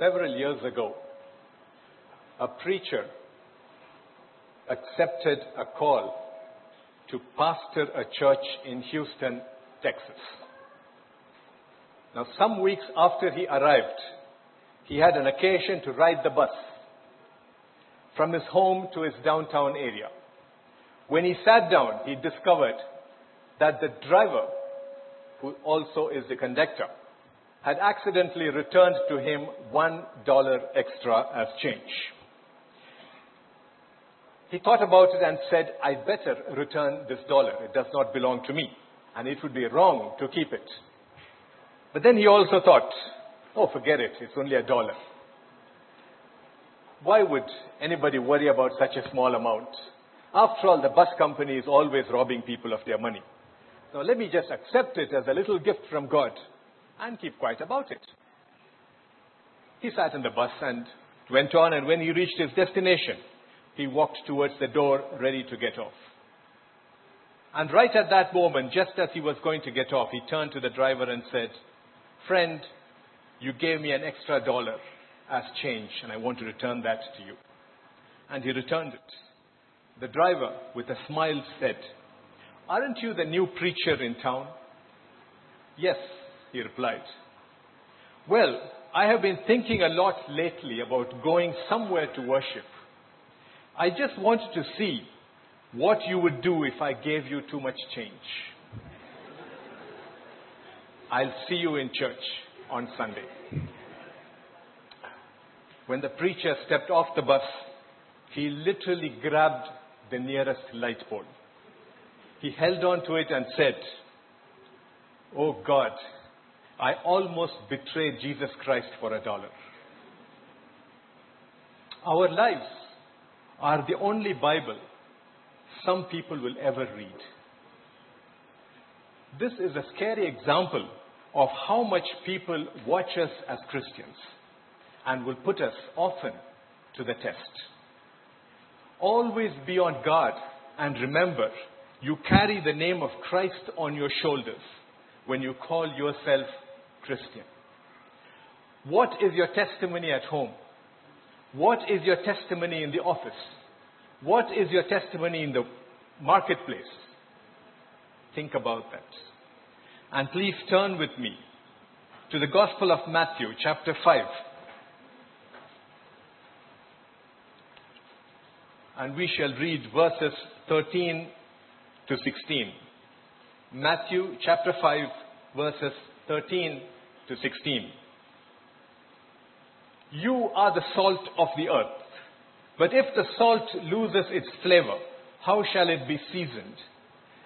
several years ago, a preacher accepted a call to pastor a church in Houston, Texas. Now, some weeks after he arrived, he had an occasion to ride the bus from his home to his downtown area. When he sat down, he discovered that the driver, who also is the conductor, had accidentally returned to him one dollar extra as change. He thought about it and said, I better return this dollar. It does not belong to me, and it would be wrong to keep it. But then he also thought, oh, forget it, it's only a dollar. Why would anybody worry about such a small amount? After all, the bus company is always robbing people of their money. Now let me just accept it as a little gift from God and keep quiet about it. He sat in the bus and went on, and when he reached his destination, he walked towards the door ready to get off. And right at that moment, just as he was going to get off, he turned to the driver and said, Friend, you gave me an extra dollar as change, and I want to return that to you. And he returned it. The driver, with a smile, said, Aren't you the new preacher in town? Yes, he replied. Well, I have been thinking a lot lately about going somewhere to worship. I just wanted to see what you would do if I gave you too much change. I'll see you in church on Sunday. When the preacher stepped off the bus, he literally grabbed the nearest light pole. He held on to it and said, Oh God, I almost betrayed Jesus Christ for a dollar. Our lives are the only Bible some people will ever read. This is a scary example of how much people watch us as Christians and will put us often to the test. Always be on guard and remember you carry the name of Christ on your shoulders when you call yourself Christian. What is your testimony at home? What is your testimony in the office? What is your testimony in the marketplace? Think about that. And please turn with me to the Gospel of Matthew, chapter 5. And we shall read verses 13 to 16. Matthew chapter 5, verses 13 to 16. You are the salt of the earth. But if the salt loses its flavor, how shall it be seasoned?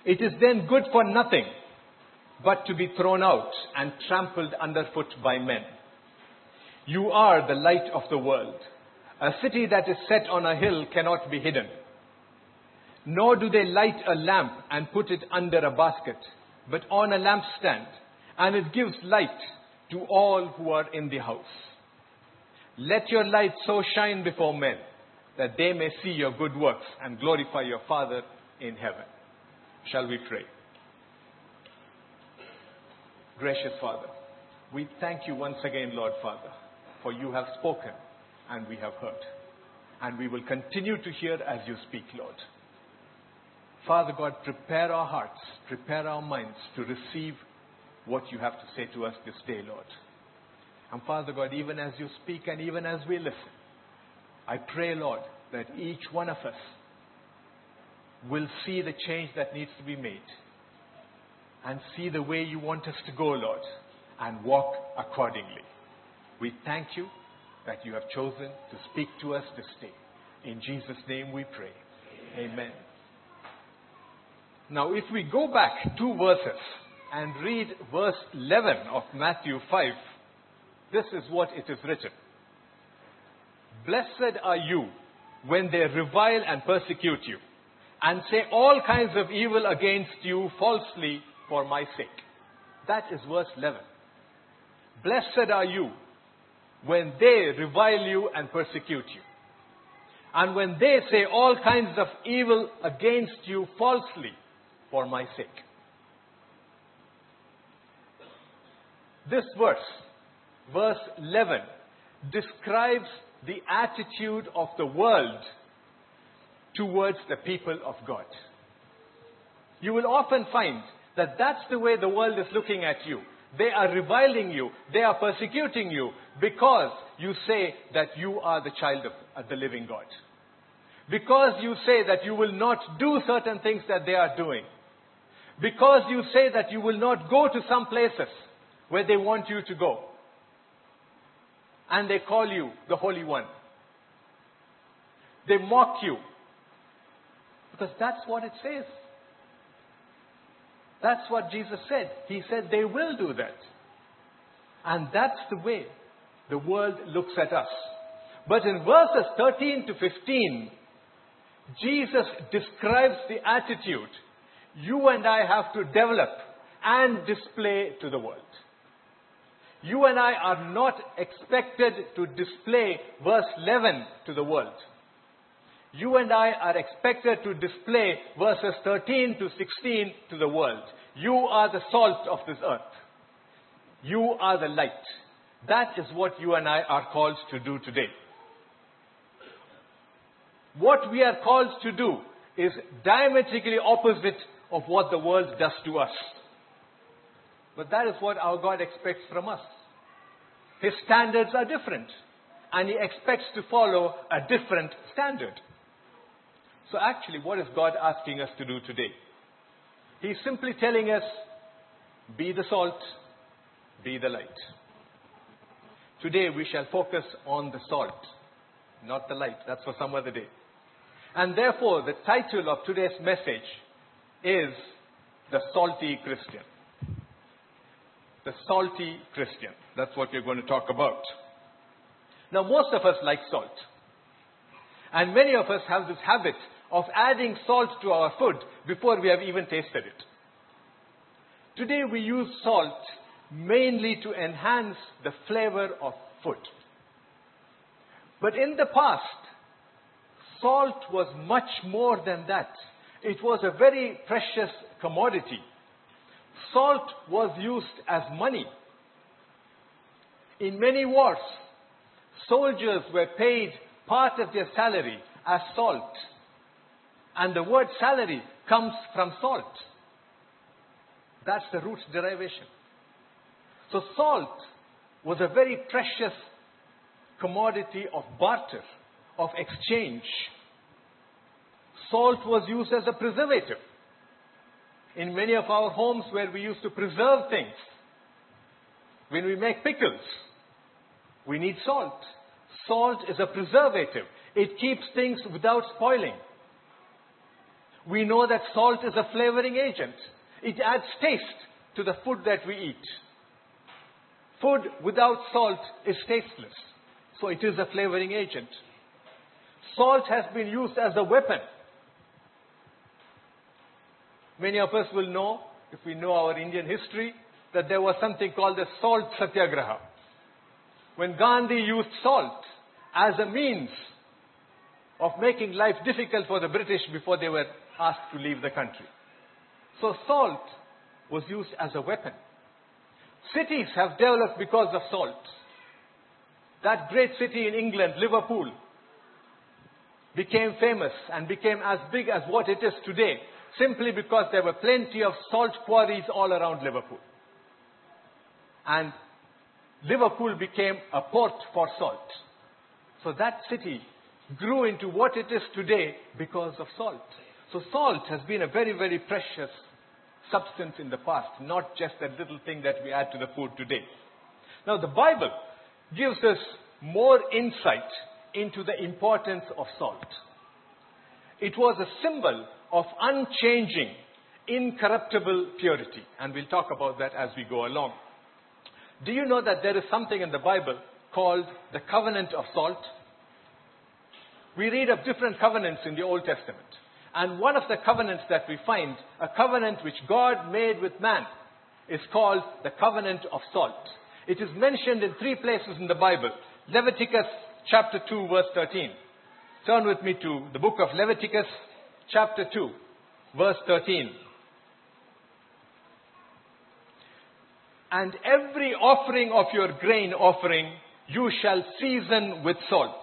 It is then good for nothing but to be thrown out and trampled underfoot by men. You are the light of the world. A city that is set on a hill cannot be hidden. Nor do they light a lamp and put it under a basket, but on a lampstand, and it gives light to all who are in the house. Let your light so shine before men that they may see your good works and glorify your Father in heaven. Shall we pray? Gracious Father, we thank you once again, Lord Father, for you have spoken and we have heard. And we will continue to hear as you speak, Lord. Father God, prepare our hearts, prepare our minds to receive what you have to say to us this day, Lord. And Father God, even as you speak and even as we listen, I pray, Lord, that each one of us will see the change that needs to be made and see the way you want us to go, Lord, and walk accordingly. We thank you that you have chosen to speak to us this day. In Jesus' name we pray. Amen. Now, if we go back two verses and read verse 11 of Matthew 5, this is what it is written. Blessed are you when they revile and persecute you and say all kinds of evil against you falsely for my sake. That is verse 11. Blessed are you when they revile you and persecute you. And when they say all kinds of evil against you falsely for my sake. This verse, verse 11, describes the attitude of the world towards the people of God. You will often find that that's the way the world is looking at you. They are reviling you. They are persecuting you because you say that you are the child of the living God. Because you say that you will not do certain things that they are doing. Because you say that you will not go to some places where they want you to go. And they call you the Holy One. They mock you. Because that's what it says. That's what Jesus said. He said they will do that. And that's the way the world looks at us. But in verses 13 to 15, Jesus describes the attitude you and I have to develop and display to the world. You and I are not expected to display verse 11 to the world. You and I are expected to display verses 13 to 16 to the world. You are the salt of this earth. You are the light. That is what you and I are called to do today. What we are called to do is diametrically opposite of what the world does to us. But that is what our God expects from us. His standards are different, and He expects to follow a different standard. So, actually, what is God asking us to do today? He's simply telling us be the salt, be the light. Today, we shall focus on the salt, not the light. That's for some other day. And therefore, the title of today's message is The Salty Christian. The Salty Christian. That's what we're going to talk about. Now, most of us like salt. And many of us have this habit of adding salt to our food before we have even tasted it. Today, we use salt mainly to enhance the flavor of food. But in the past, salt was much more than that. It was a very precious commodity. Salt was used as money. In many wars, soldiers were paid part of their salary as salt. And the word salary comes from salt. That's the root derivation. So salt was a very precious commodity of barter, of exchange. Salt was used as a preservative. In many of our homes where we used to preserve things, when we make pickles, we need salt. Salt is a preservative. It keeps things without spoiling. We know that salt is a flavoring agent. It adds taste to the food that we eat. Food without salt is tasteless. So it is a flavoring agent. Salt has been used as a weapon. Many of us will know, if we know our Indian history, that there was something called the salt satyagraha. When Gandhi used salt as a means of making life difficult for the British before they were asked to leave the country. So salt was used as a weapon. Cities have developed because of salt. That great city in England, Liverpool, became famous and became as big as what it is today simply because there were plenty of salt quarries all around Liverpool. And Liverpool became a port for salt. So that city grew into what it is today because of salt. So salt has been a very, very precious substance in the past, not just that little thing that we add to the food today. Now the Bible gives us more insight into the importance of salt. It was a symbol of unchanging, incorruptible purity. And we'll talk about that as we go along. Do you know that there is something in the Bible called the covenant of salt? We read of different covenants in the Old Testament. And one of the covenants that we find, a covenant which God made with man, is called the covenant of salt. It is mentioned in three places in the Bible. Leviticus chapter 2 verse 13. Turn with me to the book of Leviticus chapter 2 verse 13. And every offering of your grain offering you shall season with salt.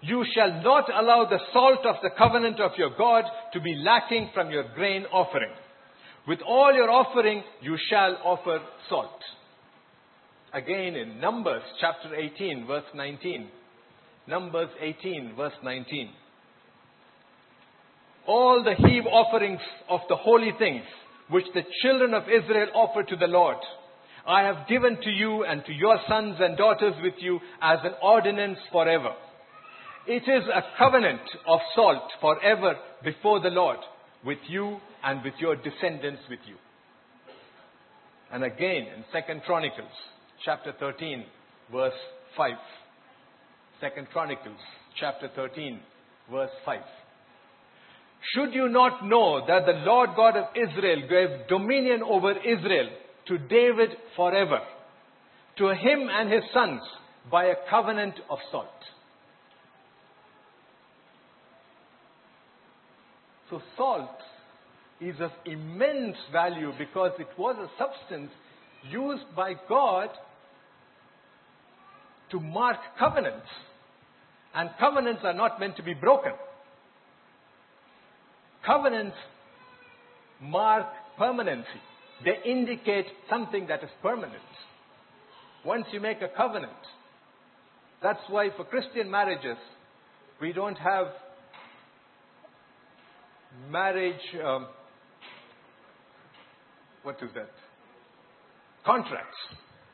You shall not allow the salt of the covenant of your God to be lacking from your grain offering. With all your offering, you shall offer salt. Again in Numbers chapter 18, verse 19. Numbers 18, verse 19. All the heave offerings of the holy things which the children of Israel offer to the Lord, I have given to you and to your sons and daughters with you as an ordinance forever. It is a covenant of salt forever before the Lord with you and with your descendants with you. And again in Second Chronicles chapter 13 verse 5. Second Chronicles chapter 13 verse 5. Should you not know that the Lord God of Israel gave dominion over Israel to David forever, to him and his sons by a covenant of salt? So salt is of immense value because it was a substance used by God to mark covenants. And covenants are not meant to be broken. Covenants mark permanency. They indicate something that is permanent. Once you make a covenant, that's why for Christian marriages, we don't have marriage, um, what is that? Contracts.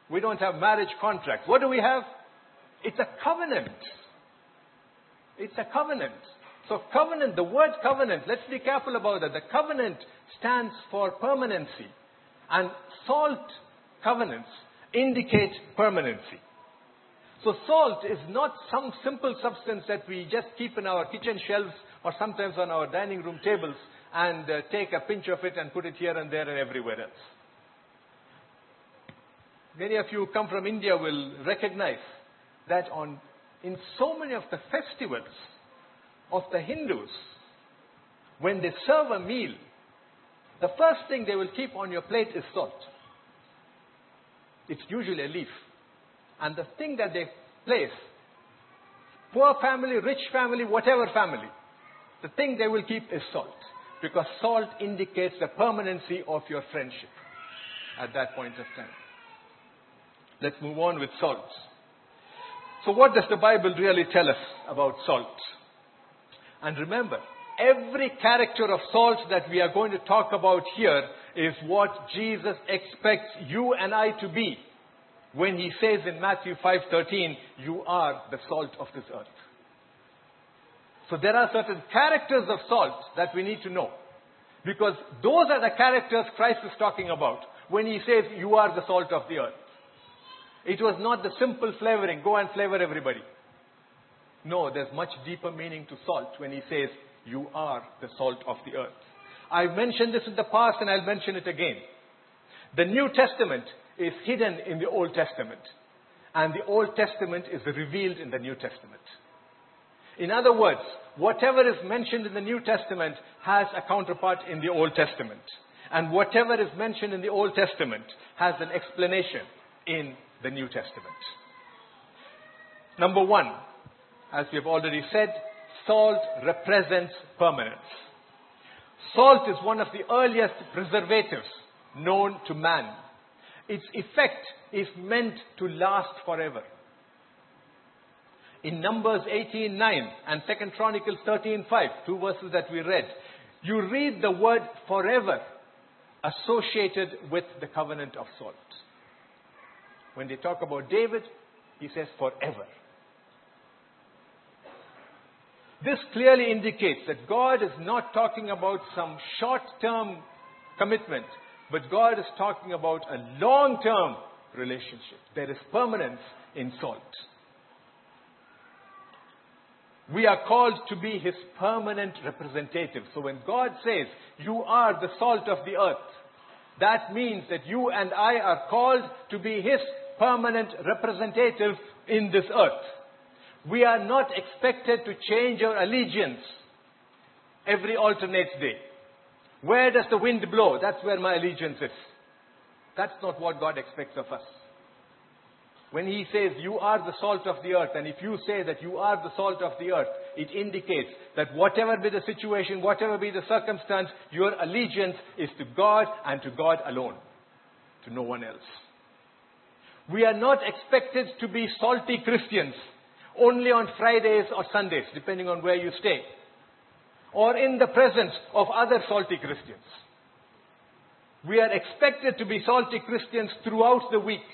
We don't have marriage contracts. What do we have? It's a covenant. It's a covenant. So covenant, the word covenant, let's be careful about that. The covenant stands for permanency. And salt covenants indicate permanency. So salt is not some simple substance that we just keep in our kitchen shelves or sometimes on our dining room tables and uh, take a pinch of it and put it here and there and everywhere else. Many of you who come from India will recognize that on, in so many of the festivals of the Hindus, when they serve a meal, the first thing they will keep on your plate is salt. It's usually a leaf. And the thing that they place, poor family, rich family, whatever family, the thing they will keep is salt. Because salt indicates the permanency of your friendship at that point of time. Let's move on with salt. So what does the Bible really tell us about salt? And remember, every character of salt that we are going to talk about here is what Jesus expects you and I to be when he says in Matthew 5:13, "You are the salt of this earth." So there are certain characters of salt that we need to know. Because those are the characters Christ is talking about when he says, You are the salt of the earth. It was not the simple flavoring, go and flavor everybody. No, there's much deeper meaning to salt when he says, You are the salt of the earth. I've mentioned this in the past and I'll mention it again. The New Testament is hidden in the Old Testament, and the Old Testament is revealed in the New Testament. In other words, whatever is mentioned in the New Testament has a counterpart in the Old Testament. And whatever is mentioned in the Old Testament has an explanation in the New Testament. Number one, as we have already said, salt represents permanence. Salt is one of the earliest preservatives known to man. Its effect is meant to last forever in Numbers 18:9 and Second Chronicles 13:5, two verses that we read, you read the word forever associated with the covenant of salt. When they talk about David, he says forever. This clearly indicates that God is not talking about some short term commitment, but God is talking about a long term relationship. There is permanence in salt. We are called to be His permanent representative. So when God says, you are the salt of the earth, that means that you and I are called to be His permanent representative in this earth. We are not expected to change our allegiance every alternate day. Where does the wind blow? That's where my allegiance is. That's not what God expects of us. when he says, You are the salt of the earth, and if you say that you are the salt of the earth, it indicates that whatever be the situation, whatever be the circumstance, your allegiance is to God and to God alone, to no one else. We are not expected to be salty Christians only on Fridays or Sundays, depending on where you stay, or in the presence of other salty Christians. We are expected to be salty Christians throughout the week.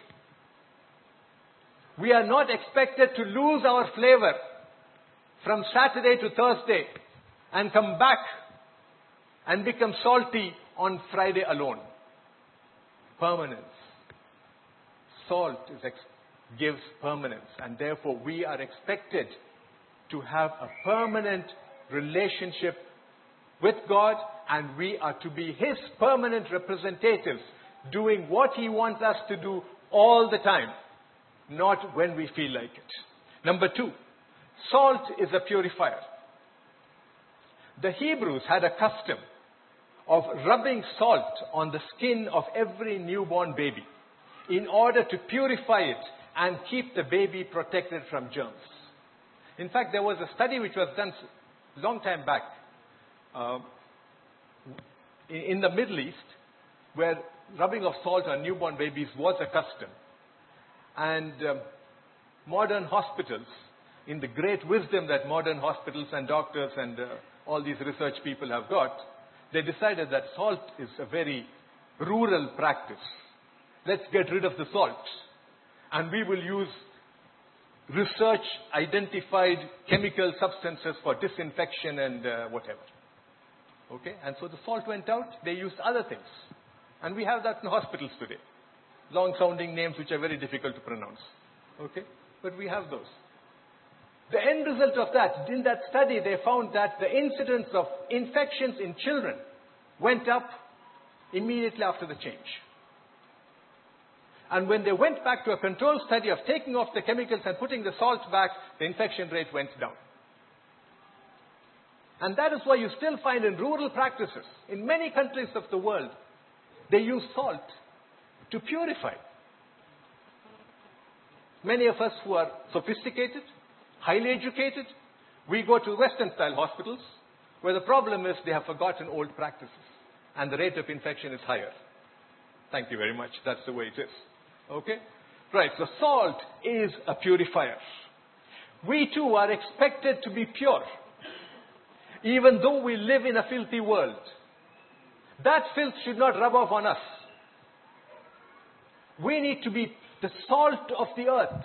We are not expected to lose our flavor from Saturday to Thursday and come back and become salty on Friday alone. Permanence. Salt gives permanence, and therefore we are expected to have a permanent relationship with God, and we are to be His permanent representatives, doing what He wants us to do all the time, not when we feel like it. Number two, salt is a purifier. The Hebrews had a custom of rubbing salt on the skin of every newborn baby in order to purify it and keep the baby protected from germs. In fact, there was a study which was done long time back uh, in the Middle East where rubbing of salt on newborn babies was a custom. And um, modern hospitals, in the great wisdom that modern hospitals and doctors and uh, all these research people have got, they decided that salt is a very rural practice. Let's get rid of the salt. And we will use research identified chemical substances for disinfection and uh, whatever. Okay? And so the salt went out, they used other things. And we have that in hospitals today. Long sounding names which are very difficult to pronounce. Okay? But we have those. The end result of that, in that study, they found that the incidence of infections in children went up immediately after the change. And when they went back to a control study of taking off the chemicals and putting the salt back, the infection rate went down. And that is why you still find in rural practices, in many countries of the world, they use salt to purify. Many of us who are sophisticated, highly educated, we go to Western style hospitals where the problem is they have forgotten old practices and the rate of infection is higher. Thank you very much. That's the way it is. Okay? Right, so salt is a purifier. We too are expected to be pure, even though we live in a filthy world. That filth should not rub off on us. We need to be the salt of the earth.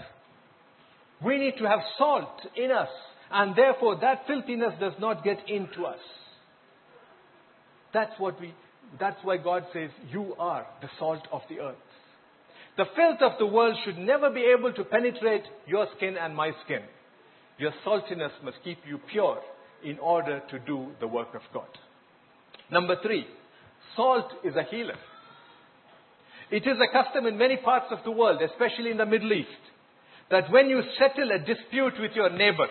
We need to have salt in us, and therefore that filthiness does not get into us. That's what we, that's why God says, You are the salt of the earth. The filth of the world should never be able to penetrate your skin and my skin. Your saltiness must keep you pure in order to do the work of God. Number three, salt is a healer. It is a custom in many parts of the world, especially in the Middle East, that when you settle a dispute with your neighbor,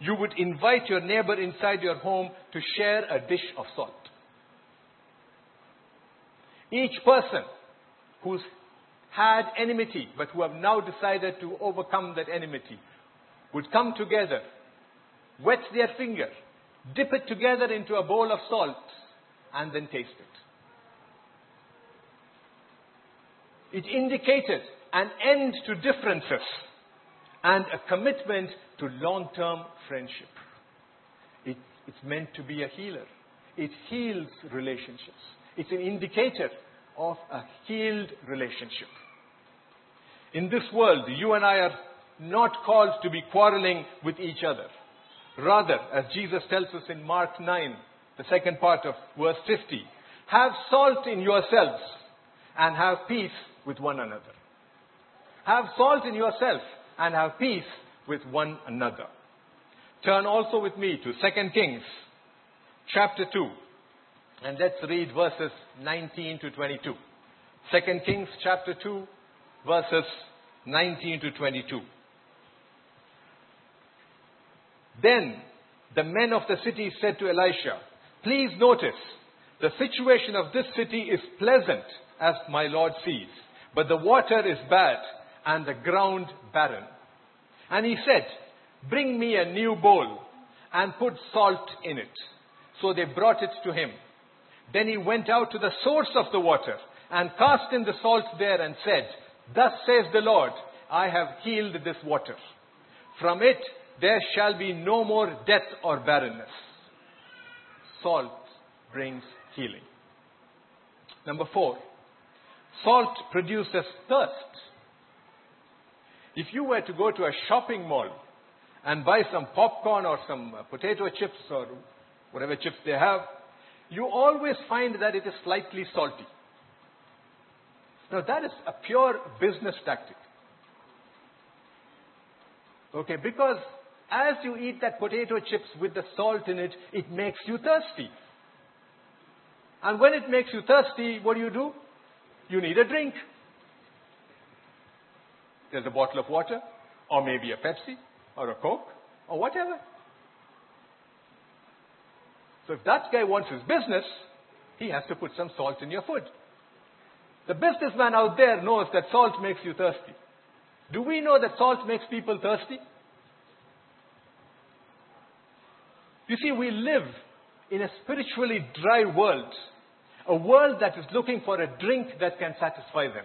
you would invite your neighbor inside your home to share a dish of salt. Each person who's had enmity, but who have now decided to overcome that enmity, would come together, wet their finger, dip it together into a bowl of salt, and then taste it. It indicated an end to differences and a commitment to long term friendship. It, it's meant to be a healer. It heals relationships. It's an indicator of a healed relationship. In this world, you and I are not called to be quarreling with each other. Rather, as Jesus tells us in Mark 9, the second part of verse 50, have salt in yourselves and have peace with one another. Have salt in yourself and have peace with one another. Turn also with me to 2 Kings chapter 2 and let's read verses 19 to 22. 2 Kings chapter 2 verses 19 to 22. Then the men of the city said to Elisha, Please notice, the situation of this city is pleasant, as my Lord sees, but the water is bad, and the ground barren. And he said, Bring me a new bowl and put salt in it. So they brought it to him. Then he went out to the source of the water and cast in the salt there and said, Thus says the Lord, I have healed this water. From it there shall be no more death or barrenness. Salt brings healing. Number four, salt produces thirst. If you were to go to a shopping mall and buy some popcorn or some uh, potato chips or whatever chips they have, you always find that it is slightly salty. Now that is a pure business tactic. Okay, because as you eat that potato chips with the salt in it, it makes you thirsty. And when it makes you thirsty, what do you do? You need a drink. There's a bottle of water, or maybe a Pepsi, or a Coke, or whatever. So if that guy wants his business, he has to put some salt in your food. The businessman out there knows that salt makes you thirsty. Do we know that salt makes people thirsty? You see, we live in a spiritually dry world, a world that is looking for a drink that can satisfy them.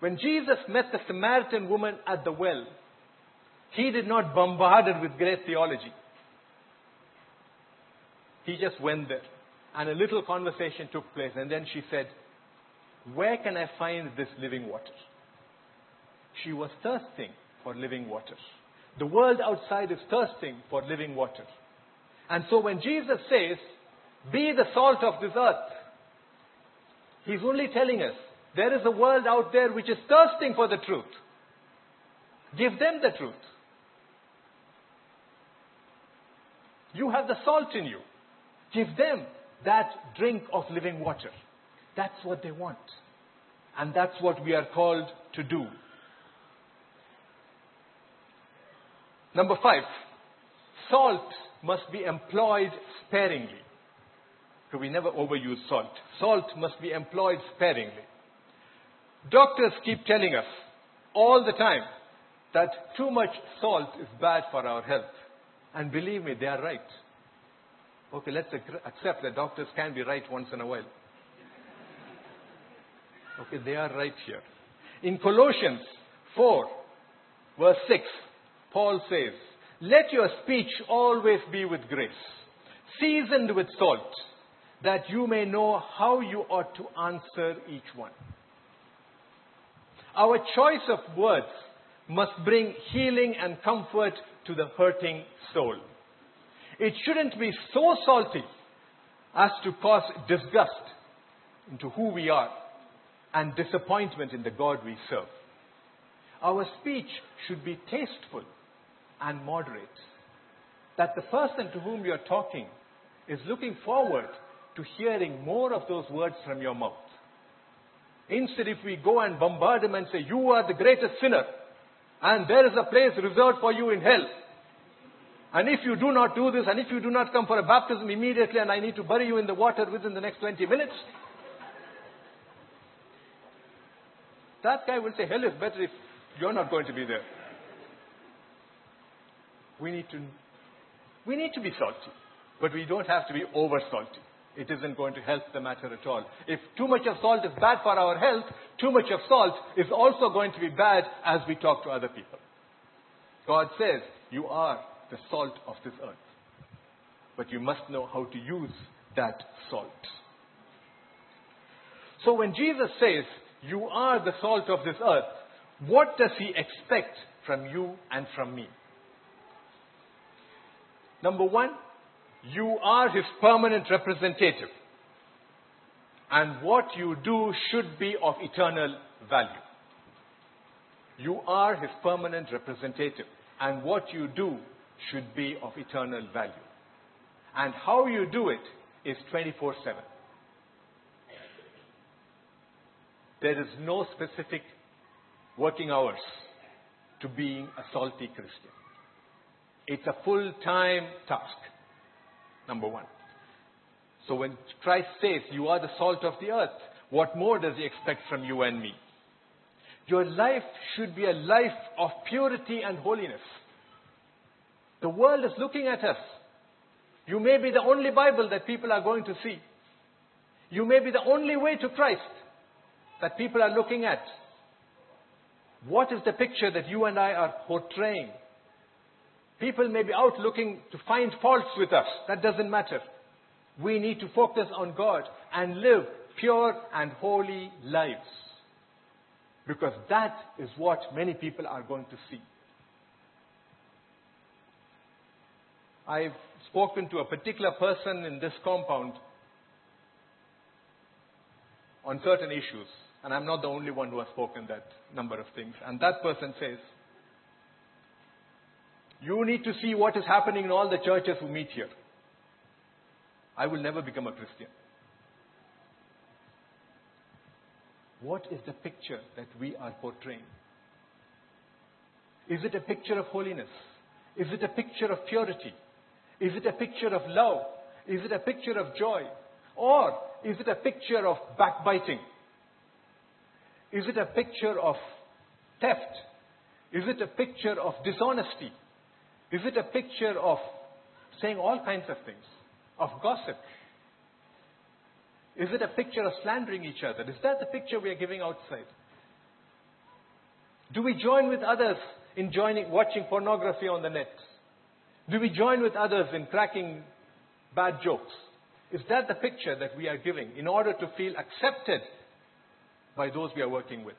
When Jesus met the Samaritan woman at the well, he did not bombard her with great theology. He just went there, and a little conversation took place, and then she said, Where can I find this living water? She was thirsting for living water. The world outside is thirsting for living water. And so when Jesus says, Be the salt of this earth, He's only telling us there is a world out there which is thirsting for the truth. Give them the truth. You have the salt in you. Give them that drink of living water. That's what they want. And that's what we are called to do. Number five, salt must be employed sparingly. So we never overuse salt. Salt must be employed sparingly. Doctors keep telling us all the time that too much salt is bad for our health. And believe me, they are right. Okay, let's accept that doctors can be right once in a while. Okay, they are right here. In Colossians 4, verse 6, Paul says, Let your speech always be with grace, seasoned with salt, that you may know how you ought to answer each one. Our choice of words must bring healing and comfort to the hurting soul. It shouldn't be so salty as to cause disgust into who we are and disappointment in the God we serve. Our speech should be tasteful and moderate. That the person to whom you're talking is looking forward to hearing more of those words from your mouth. Instead, if we go and bombard him and say, You are the greatest sinner, and there is a place reserved for you in hell. And if you do not do this, and if you do not come for a baptism immediately, and I need to bury you in the water within the next 20 minutes, that guy will say, Hell is better if you're not going to be there. We need to, we need to be salty, but we don't have to be over salty it isn't going to help the matter at all. If too much of salt is bad for our health, too much of salt is also going to be bad as we talk to other people. God says, You are the salt of this earth. But you must know how to use that salt. So when Jesus says, You are the salt of this earth, what does he expect from you and from me? Number one, you are his permanent representative. And what you do should be of eternal value. You are his permanent representative. And what you do should be of eternal value. And how you do it is 24 7. There is no specific working hours to being a salty Christian. It's a full time task. Number one. So when Christ says, You are the salt of the earth, what more does he expect from you and me? Your life should be a life of purity and holiness. The world is looking at us. You may be the only Bible that people are going to see. You may be the only way to Christ that people are looking at. What is the picture that you and I are portraying? People may be out looking to find faults with us. That doesn't matter. We need to focus on God and live pure and holy lives. Because that is what many people are going to see. I've spoken to a particular person in this compound on certain issues, and I'm not the only one who has spoken that number of things. And that person says, You need to see what is happening in all the churches who meet here. I will never become a Christian. What is the picture that we are portraying? Is it a picture of holiness? Is it a picture of purity? Is it a picture of love? Is it a picture of joy? Or is it a picture of backbiting? Is it a picture of theft? Is it a picture of dishonesty? Is it a picture of saying all kinds of things, of gossip? Is it a picture of slandering each other? Is that the picture we are giving outside? Do we join with others in joining, watching pornography on the net? Do we join with others in cracking bad jokes? Is that the picture that we are giving in order to feel accepted by those we are working with?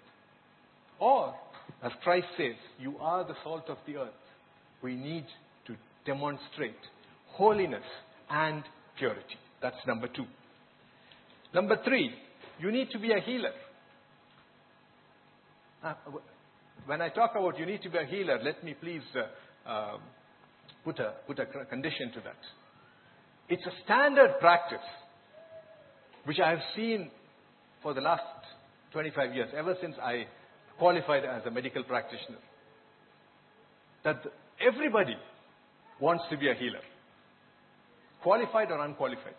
Or, as Christ says, you are the salt of the earth. We need to demonstrate holiness and purity. That's number two. Number three, you need to be a healer. Uh, when I talk about you need to be a healer, let me please uh, uh, put, a, put a condition to that. It's a standard practice which I have seen for the last 25 years, ever since I qualified as a medical practitioner. That everybody wants to be a healer, qualified or unqualified.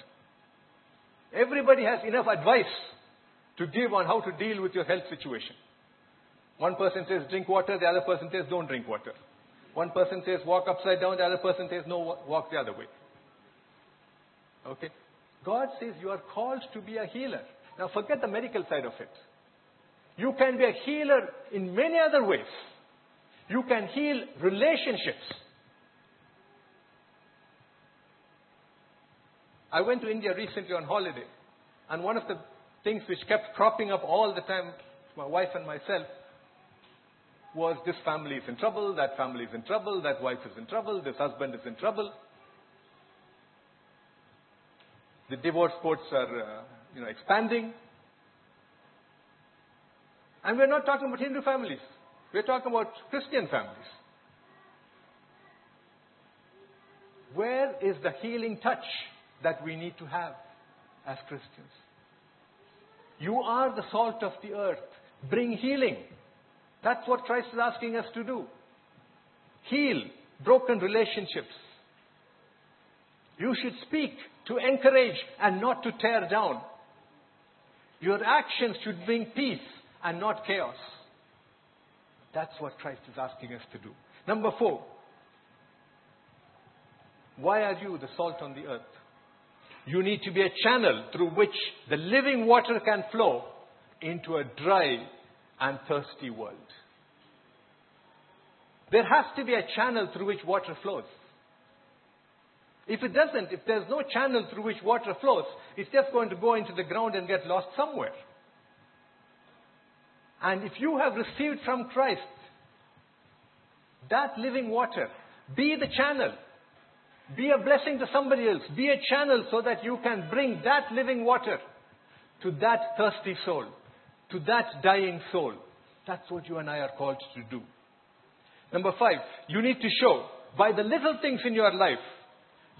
Everybody has enough advice to give on how to deal with your health situation. One person says drink water, the other person says don't drink water. One person says walk upside down, the other person says no, walk the other way. Okay? God says you are called to be a healer. Now forget the medical side of it. You can be a healer in many other ways. You can heal relationships. I went to India recently on holiday, and one of the things which kept cropping up all the time, my wife and myself, was this family is in trouble, that family is in trouble, that wife is in trouble, this husband is in trouble. The divorce courts are, uh, you know, expanding. And we're not talking about Hindu families. We're talking about Christian families. Where is the healing touch that we need to have as Christians? You are the salt of the earth. Bring healing. That's what Christ is asking us to do. Heal broken relationships. You should speak to encourage and not to tear down. Your actions should bring peace and not chaos. That's what Christ is asking us to do. Number four. Why are you the salt on the earth? You need to be a channel through which the living water can flow into a dry and thirsty world. There has to be a channel through which water flows. If it doesn't, if there's no channel through which water flows, it's just going to go into the ground and get lost somewhere. And if you have received from Christ that living water, be the channel. Be a blessing to somebody else. Be a channel so that you can bring that living water to that thirsty soul, to that dying soul. That's what you and I are called to do. Number five, you need to show by the little things in your life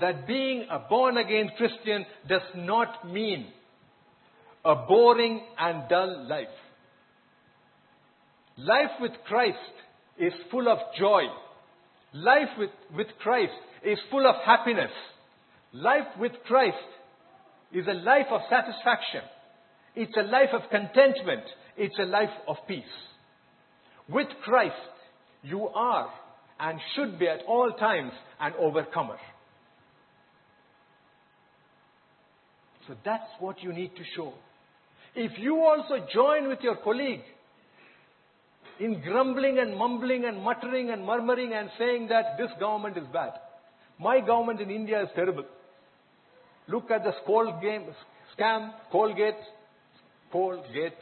that being a born again Christian does not mean a boring and dull life. Life with Christ is full of joy. Life with, with Christ is full of happiness. Life with Christ is a life of satisfaction. It's a life of contentment. It's a life of peace. With Christ, you are and should be at all times an overcomer. So that's what you need to show. If you also join with your colleague in grumbling and mumbling and muttering and murmuring and saying that this government is bad. My government in India is terrible. Look at the Skoal game, scam, Coalgate, Coalgate.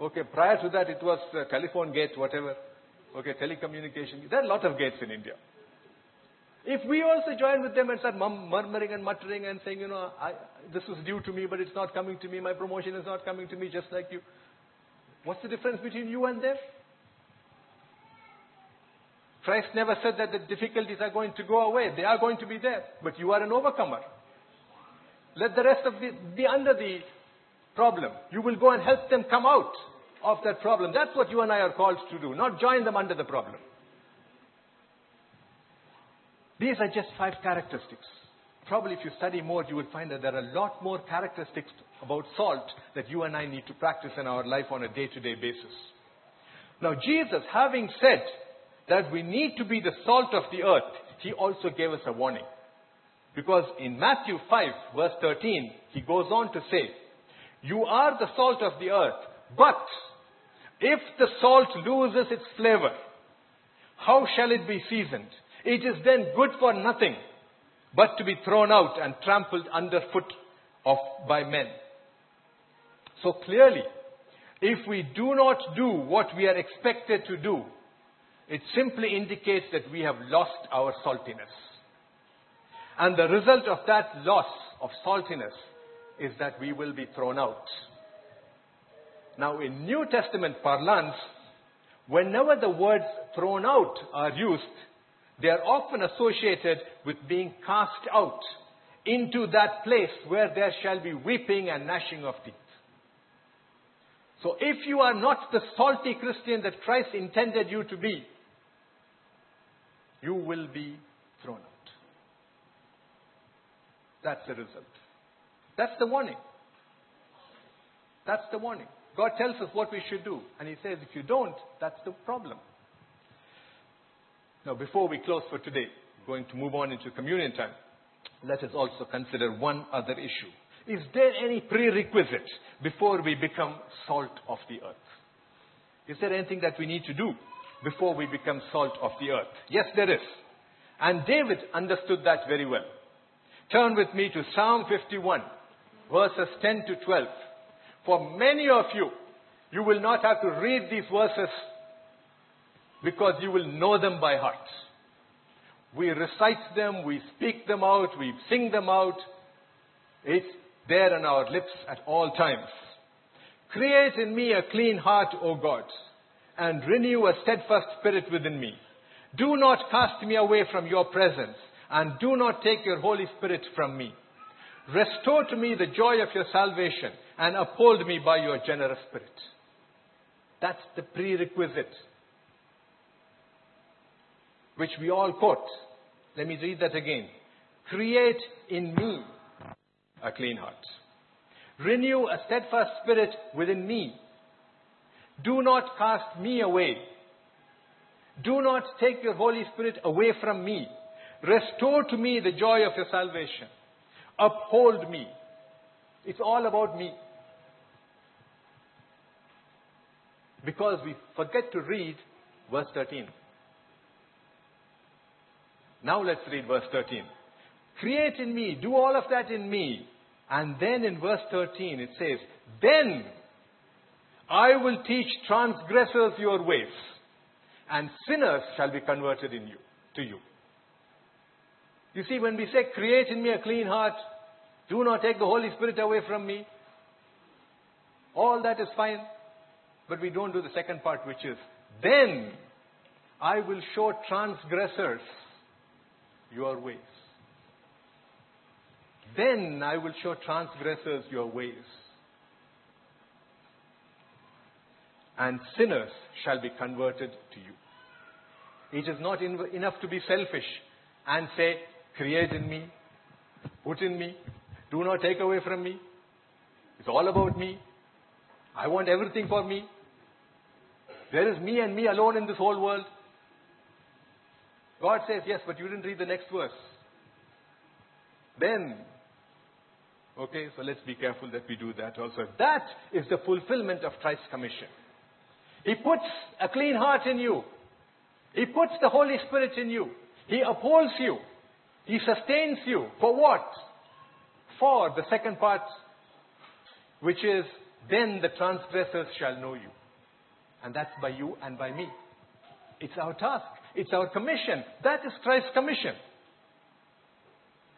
Okay, prior to that it was uh, telephone gate, whatever. Okay, telecommunication. There are a lot of gates in India. If we also join with them and start murmuring and muttering and saying, you know, I, this was due to me, but it's not coming to me, my promotion is not coming to me, just like you. What's the difference between you and them? Christ never said that the difficulties are going to go away. They are going to be there. But you are an overcomer. Let the rest of the be under the problem. You will go and help them come out of that problem. That's what you and I are called to do, not join them under the problem. These are just five characteristics. Probably if you study more, you will find that there are a lot more characteristics about salt that you and I need to practice in our life on a day-to-day basis. Now Jesus, having said that we need to be the salt of the earth, he also gave us a warning. Because in Matthew 5 verse 13, he goes on to say, you are the salt of the earth, but if the salt loses its flavor, how shall it be seasoned? It is then good for nothing but to be thrown out and trampled underfoot of, by men. So clearly, if we do not do what we are expected to do, it simply indicates that we have lost our saltiness. And the result of that loss of saltiness is that we will be thrown out. Now, in New Testament parlance, whenever the words thrown out are used, they are often associated with being cast out into that place where there shall be weeping and gnashing of teeth. So if you are not the salty Christian that Christ intended you to be, you will be thrown out. That's the result. That's the warning. That's the warning. God tells us what we should do. And He says, if you don't, that's the problem. Now, before we close for today, going to move on into communion time, let us also consider one other issue. Is there any prerequisite before we become salt of the earth? Is there anything that we need to do before we become salt of the earth? Yes, there is. And David understood that very well. Turn with me to Psalm 51, verses 10 to 12. For many of you, you will not have to read these verses because you will know them by heart. We recite them, we speak them out, we sing them out. It's there on our lips at all times. Create in me a clean heart, O God, and renew a steadfast spirit within me. Do not cast me away from your presence, and do not take your Holy Spirit from me. Restore to me the joy of your salvation, and uphold me by your generous spirit. That's the prerequisite which we all quote. Let me read that again. Create in me a clean heart. Renew a steadfast spirit within me. Do not cast me away. Do not take your Holy Spirit away from me. Restore to me the joy of your salvation. Uphold me. It's all about me. Because we forget to read verse 13. Now let's read verse 13. Create in me, do all of that in me. And then in verse 13 it says, Then I will teach transgressors your ways, and sinners shall be converted in you, to you. You see, when we say, Create in me a clean heart, do not take the Holy Spirit away from me, all that is fine. But we don't do the second part, which is, Then I will show transgressors your ways. Then I will show transgressors your ways. And sinners shall be converted to you. It is not enough to be selfish and say, create in me, put in me, do not take away from me. It's all about me. I want everything for me. There is me and me alone in this whole world. God says, yes, but you didn't read the next verse. Then, okay, so let's be careful that we do that also. That is the fulfillment of Christ's commission. He puts a clean heart in you. He puts the Holy Spirit in you. He upholds you. He sustains you. For what? For the second part, which is, then the transgressors shall know you. And that's by you and by me. It's our task. It's our commission. That is Christ's commission.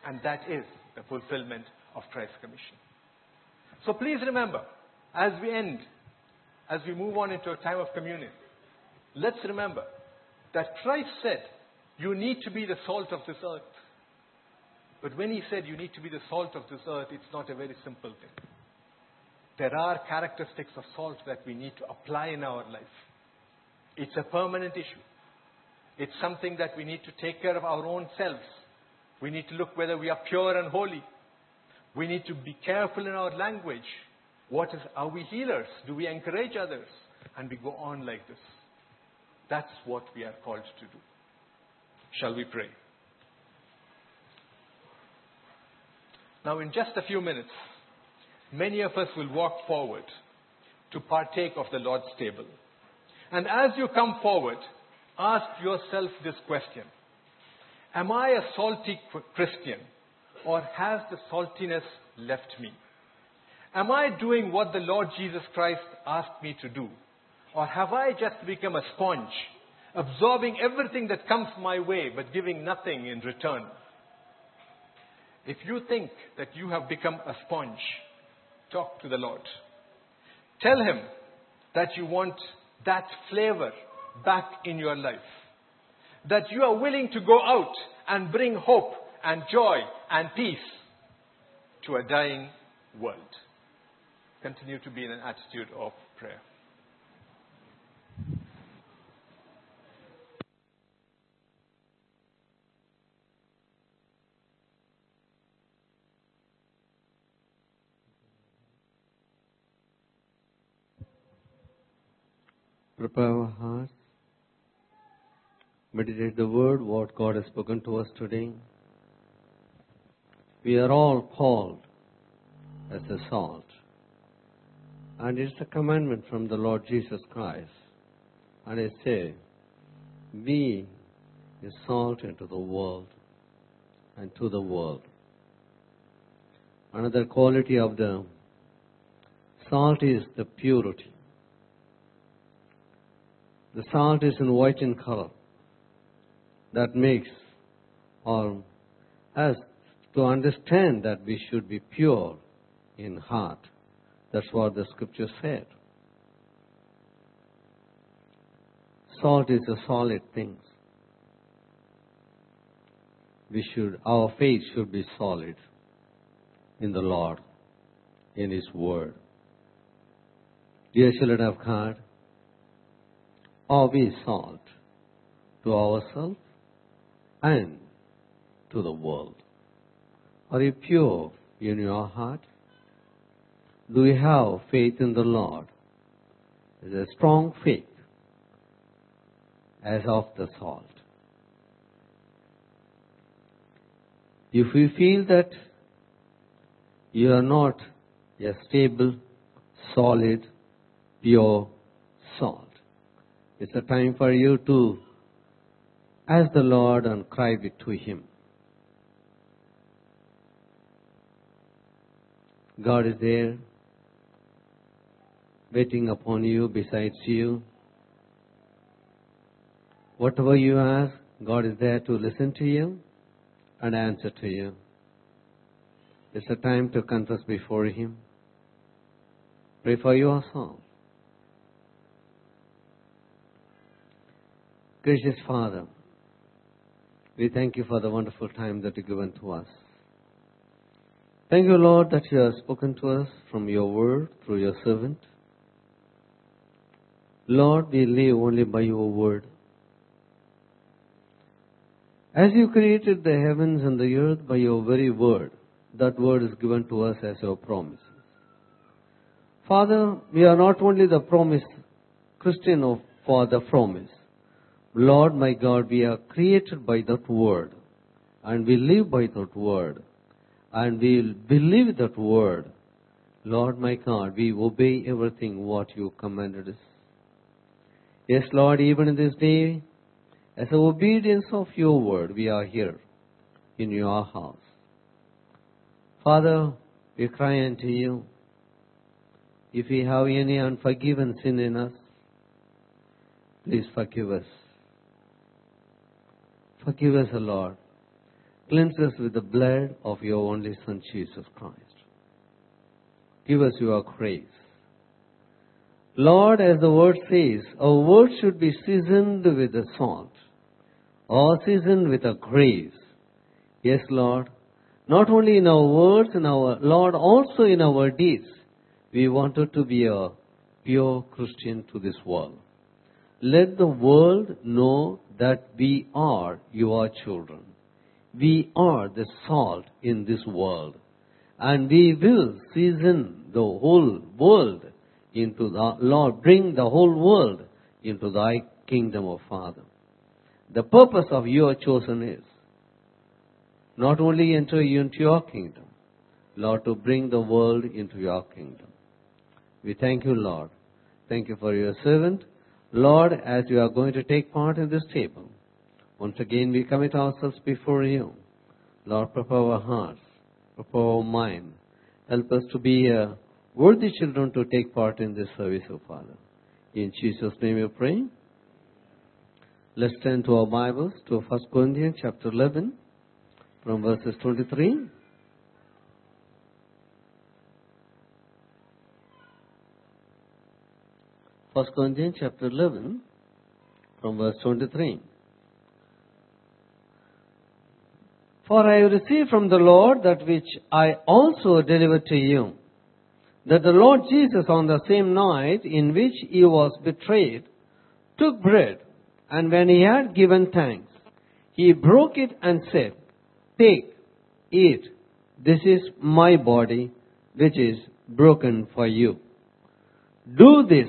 And that is the fulfillment of Christ's commission. So please remember, as we end, as we move on into a time of communion, let's remember that Christ said, You need to be the salt of this earth. But when he said you need to be the salt of this earth, it's not a very simple thing. There are characteristics of salt that we need to apply in our life. It's a permanent issue. It's something that we need to take care of our own selves. We need to look whether we are pure and holy. We need to be careful in our language. What is, are we healers? Do we encourage others? And we go on like this. That's what we are called to do. Shall we pray? Now, in just a few minutes, many of us will walk forward to partake of the Lord's table. And as you come forward, ask yourself this question Am I a salty Christian, or has the saltiness left me? Am I doing what the Lord Jesus Christ asked me to do? Or have I just become a sponge, absorbing everything that comes my way but giving nothing in return? If you think that you have become a sponge, talk to the Lord. Tell Him that you want that flavor back in your life. That you are willing to go out and bring hope and joy and peace to a dying world. Continue to be in an attitude of prayer. Prepare our hearts. Meditate the word, what God has spoken to us today. We are all called as a salt. And it's a commandment from the Lord Jesus Christ. And I say, be salt into the world and to the world. Another quality of the salt is the purity. The salt is in white in color. That makes or us to understand that we should be pure in heart. That's what the scripture said. Salt is a solid thing. We should, our faith should be solid in the Lord, in His Word. Dear children of God, are we salt to ourselves and to the world? Are you pure in your heart? Do you have faith in the Lord? Is a strong faith as of the salt. If you feel that you are not a stable, solid, pure salt, it's a time for you to ask the Lord and cry to Him. God is there, waiting upon you, besides you. Whatever you ask, God is there to listen to you and answer to you. It's a time to confess before Him. Pray for your Gracious Father, we thank you for the wonderful time that you've given to us. Thank you, Lord, that you have spoken to us from your word through your servant. Lord, we live only by your word. As you created the heavens and the earth by your very word, that word is given to us as your promises. Father, we are not only the promise Christian for the promise. Lord my God, we are created by that word and we live by that word and we believe that word. Lord my God, we obey everything what you commanded us. Yes, Lord, even in this day, as obedience of your word, we are here in your house. Father, we cry unto you. If we have any unforgiven sin in us, please forgive us. Forgive us, O Lord. Cleanse us with the blood of your only Son, Jesus Christ. Give us your grace. Lord, as the word says, our word should be seasoned with the salt or seasoned with a grace. Yes, Lord. Not only in our words and our Lord, also in our deeds. We wanted to be a pure Christian to this world. Let the world know that we are your children. We are the salt in this world. And we will season the whole world into the Lord, bring the whole world into thy kingdom, O Father. The purpose of your chosen is not only enter into your kingdom, Lord, to bring the world into your kingdom. We thank you, Lord. Thank you for your servant. Lord, as you are going to take part in this table, once again we commit ourselves before you. Lord, prepare our hearts, prepare our mind. Help us to be uh, worthy children to take part in this service, O Father. In Jesus' name we pray. Let's turn to our Bibles to 1 Corinthians chapter 11 from verses 23. First Corinthians chapter 11 from verse 23. For I received from the Lord that which I also delivered to you, that the Lord Jesus on the same night in which he was betrayed took bread, and when he had given thanks, he broke it and said, Take, eat, this is my body, which is broken for you. Do this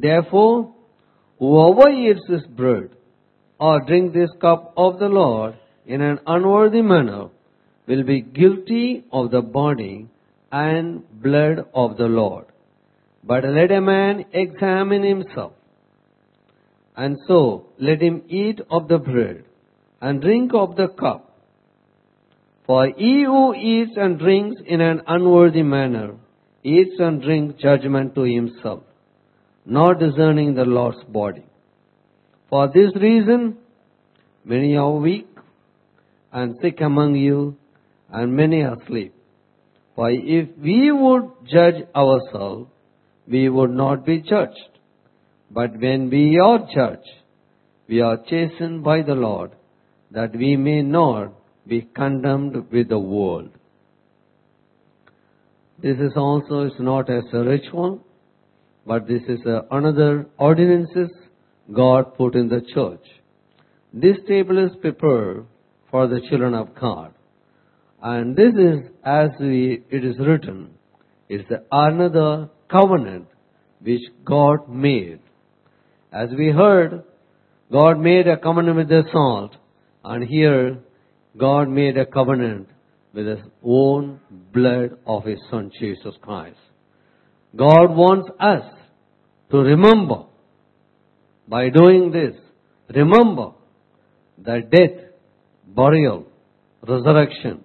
Therefore, whoever eats this bread or drink this cup of the Lord in an unworthy manner will be guilty of the body and blood of the Lord. But let a man examine himself, and so let him eat of the bread and drink of the cup. For he who eats and drinks in an unworthy manner eats and drinks judgment to himself, not discerning the Lord's body. For this reason, many are weak and sick among you, and many are asleep. For if we would judge ourselves, we would not be judged. But when we are judged, we are chastened by the Lord, that we may not be condemned with the world. This is also is not as a ritual, but this is a, another ordinances God put in the church. This table is prepared for the children of God. And this is, as we, it is written, is the another covenant which God made. As we heard, God made a covenant with the salt, and here God made a covenant with His own blood of His Son Jesus Christ. God wants us to remember, by doing this, remember the death, burial, resurrection,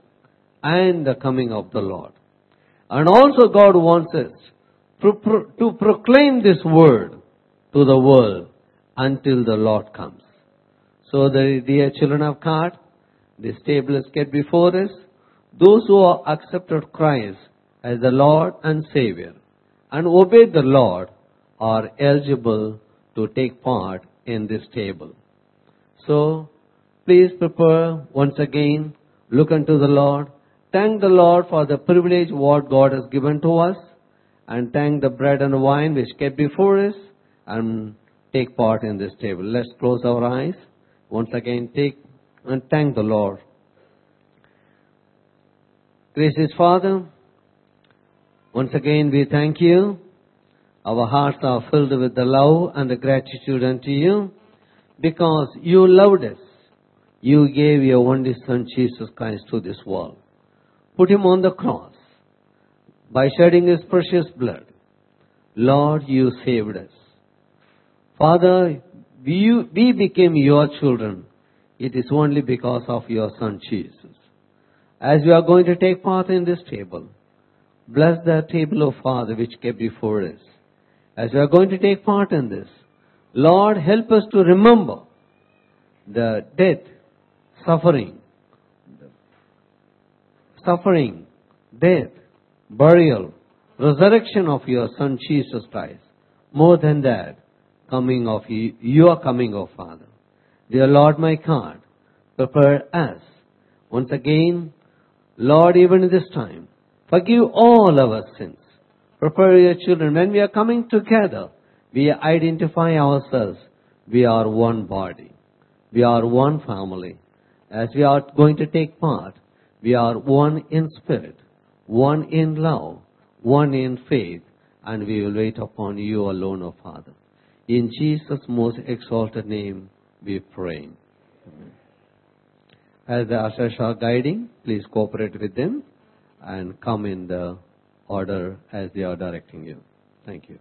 and the coming of the Lord. And also God wants us to, pro- to proclaim this word to the world until the Lord comes. So the dear children of God, this table is kept before us. Those who have accepted Christ as the Lord and Savior and obeyed the Lord are eligible to take part in this table. So, please prepare once again, look unto the Lord, thank the Lord for the privilege what God has given to us, and thank the bread and wine which kept before us, and take part in this table. Let's close our eyes. Once again, take and thank the Lord. Gracious Father, once again we thank you. Our hearts are filled with the love and the gratitude unto you because you loved us. You gave your only Son Jesus Christ to this world. Put him on the cross by shedding his precious blood. Lord, you saved us. Father, we, we became your children. It is only because of your Son Jesus. As we are going to take part in this table, bless the table of Father which kept before us. As we are going to take part in this, Lord, help us to remember the death, suffering, suffering, death, burial, resurrection of your Son Jesus Christ. More than that, coming of you, your coming, O Father. Dear Lord, my God, prepare us once again, Lord, even in this time, forgive all our sins. Prepare your children. When we are coming together, we identify ourselves. We are one body. We are one family. As we are going to take part, we are one in spirit, one in love, one in faith, and we will wait upon you alone, O Father. In Jesus' most exalted name, we pray. Amen. As the ushers are guiding, please cooperate with them and come in the order as they are directing you. Thank you.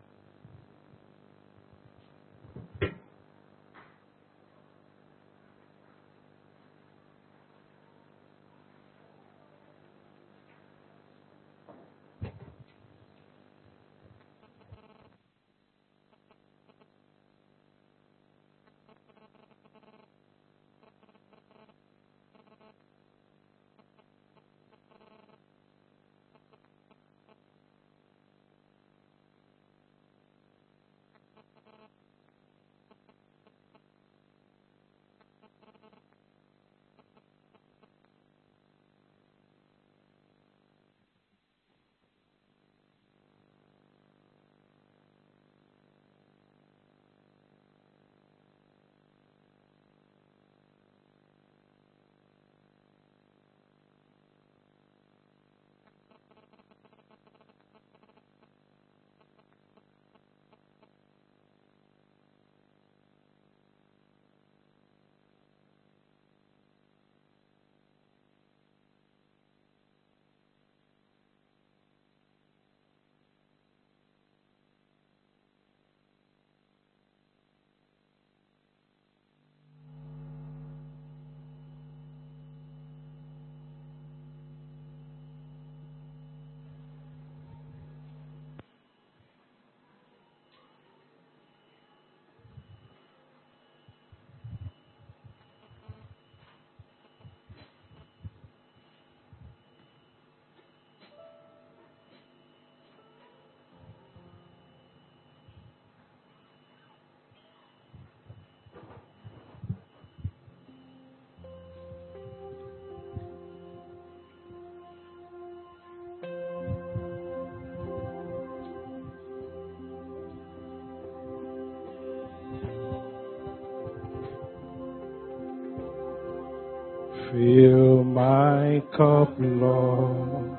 Fill my cup, Lord.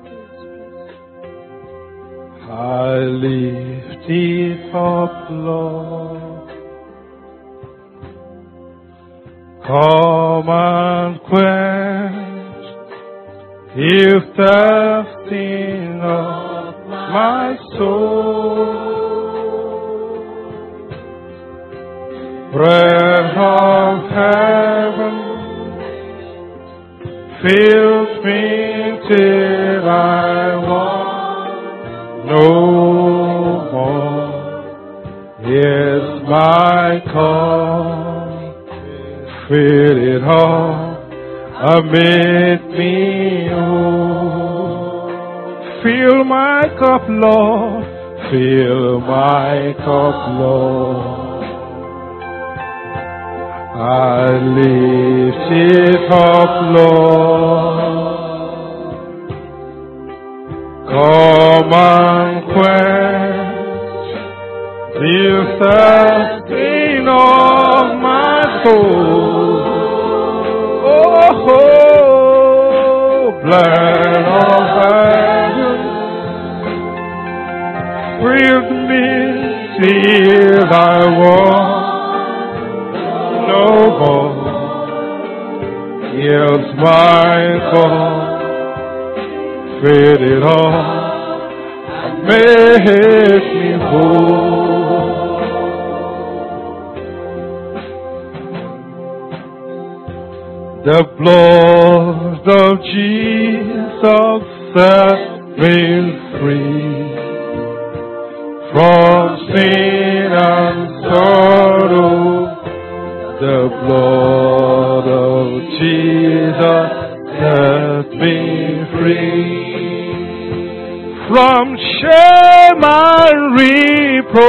I lift it up, Lord. My cup, fill it all, amid me, oh. Fill my cup, Lord, Fill my cup, Lord. I lift it up, Lord. Come and quench the thirsting of my soul. Oh, blood of heaven, with me till I want no more. Yes, my God fed it all make me whole. The blood of Jesus set me free from sin and sorrow. The blood of Jesus set me free from shame and reproach.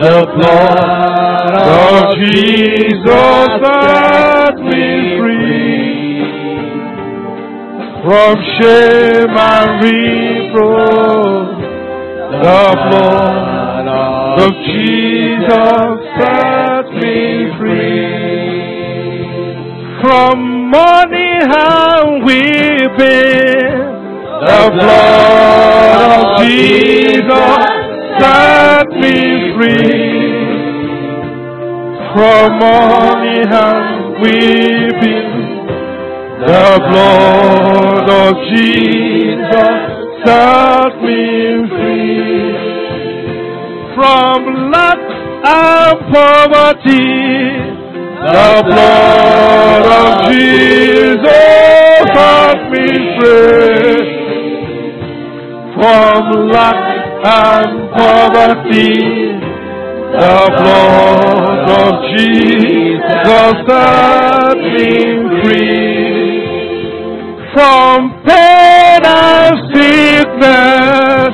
The blood of Jesus from shame and reproach. The blood of Jesus set me free from mourning and weeping. The blood of Jesus set me free from mourning and weeping. The blood of Jesus set me free from lack and poverty. The blood of Jesus set me free from lack and poverty. The blood of Jesus set me free from pain and sickness.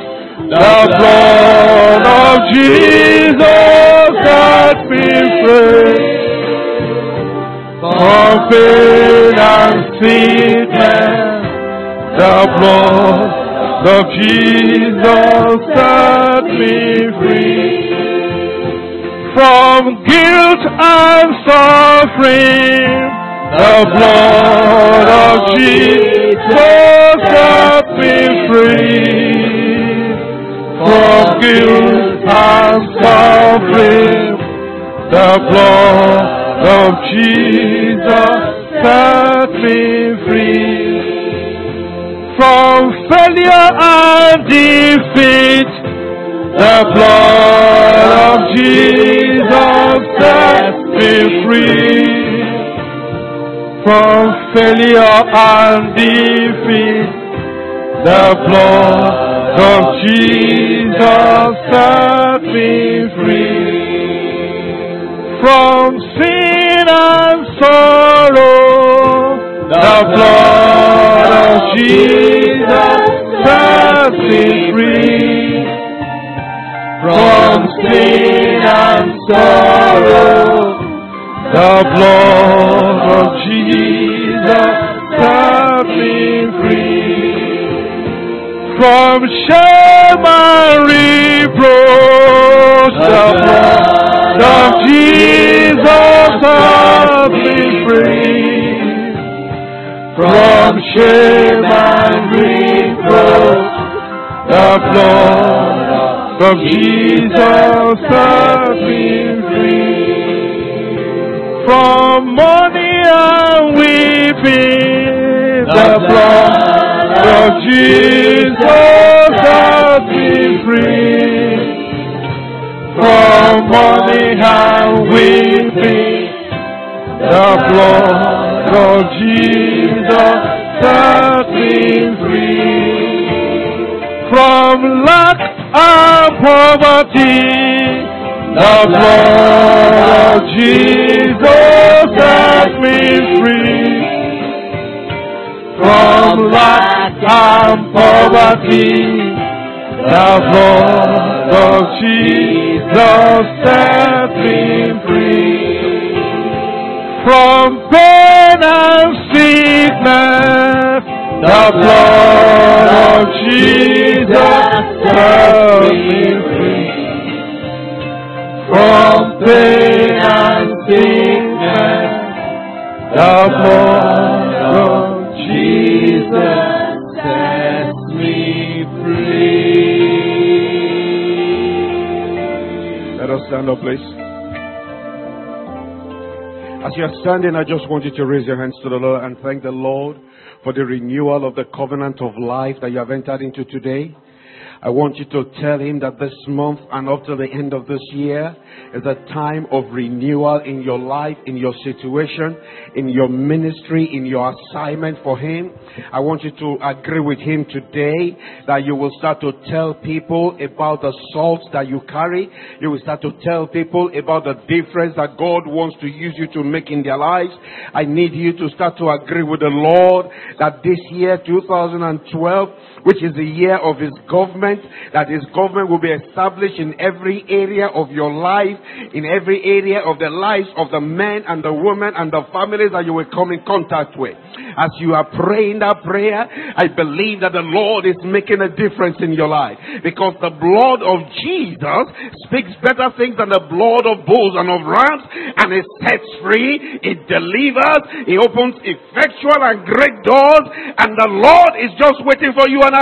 The blood of Jesus set me free from pain and sickness. The blood of Jesus set me free from guilt and suffering. The blood of Jesus set me free from guilt and suffering. The blood of Jesus set me free from failure and defeat. The blood of Jesus set me free from failure and defeat. The blood of Jesus set me free from sin and sorrow. The blood of Jesus set me free from sin and sorrow. The blood of Jesus set me free from shame and reproach. The blood of Jesus set me free from shame and reproach. The blood of Jesus set me free from and weeping. The blood of Jesus set me free from mourning and weeping. The blood of Jesus set me free from lack and poverty. The blood of Jesus set me free from lack and poverty. The blood of Jesus set me free from pain and sickness. The blood of Jesus set me free from pain and sickness. The blood of Jesus sets me free. Let us stand up, please. As you are standing, I just want you to raise your hands to the Lord and thank the Lord for the renewal of the covenant of life that you have entered into today. I want you to tell him that this month and up to the end of this year is a time of renewal in your life, in your situation, in your ministry, in your assignment for him. I want you to agree with him today that you will start to tell people about the salt that you carry. You will start to tell people about the difference that God wants to use you to make in their lives. I need you to start to agree with the Lord that this year, 2012, which is the year of his government, that his government will be established in every area of your life, in every area of the lives of the men and the women and the families that you will come in contact with. As you are praying that prayer, I believe that the Lord is making a difference in your life because the blood of Jesus speaks better things than the blood of bulls and of rams and it sets free, it delivers, it opens effectual and great doors and the Lord is just waiting for you and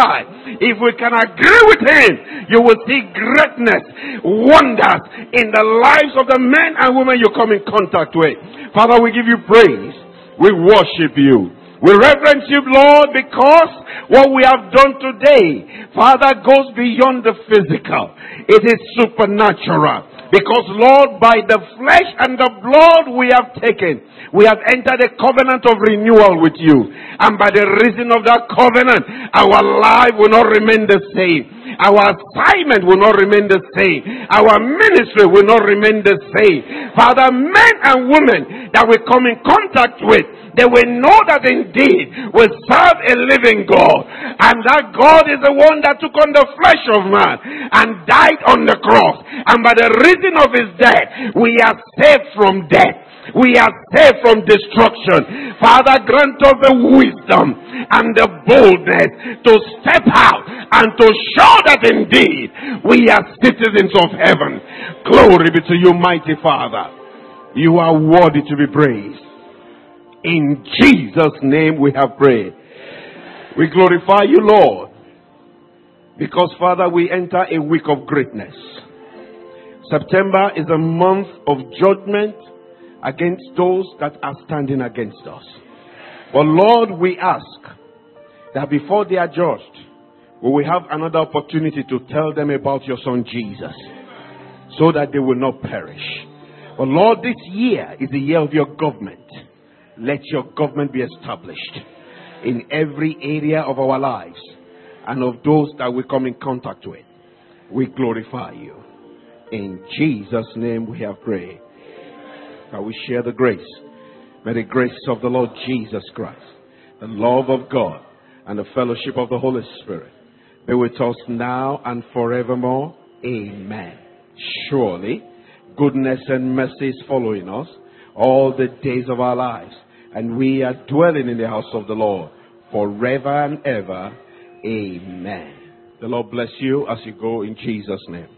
If we can agree with Him, you will see greatness, wonders in the lives of the men and women you come in contact with. Father, we give you praise. We worship you. We reverence you, Lord, because what we have done today, Father, goes beyond the physical. It is supernatural. Because, Lord, by the flesh and the blood we have taken, we have entered a covenant of renewal with you. And by the reason of that covenant, our life will not remain the same. Our assignment will not remain the same. Our ministry will not remain the same. Father, men and women that we come in contact with, they will know that indeed we serve a living God. And that God is the one that took on the flesh of man and died on the cross. And by the reason of his death, we are saved from death. We are saved from destruction. Father, grant us the wisdom and the boldness to step out and to show that indeed we are citizens of heaven. Glory be to you, mighty Father. You are worthy to be praised. In Jesus' name we have prayed. We glorify you, Lord. Because, Father, we enter a week of greatness. September is a month of judgment against those that are standing against us. But, Lord, we ask that before they are judged, we will have another opportunity to tell them about your Son Jesus so that they will not perish. But, Lord, this year is the year of your government. Let your government be established in every area of our lives and of those that we come in contact with. We glorify you. In Jesus' name we have prayed. That we share the grace. May the grace of the Lord Jesus Christ, the love of God, and the fellowship of the Holy Spirit be with us now and forevermore. Amen. Surely, goodness and mercy is following us all the days of our lives and we are dwelling in the house of the Lord forever and ever. Amen. The Lord bless you as you go in Jesus' name.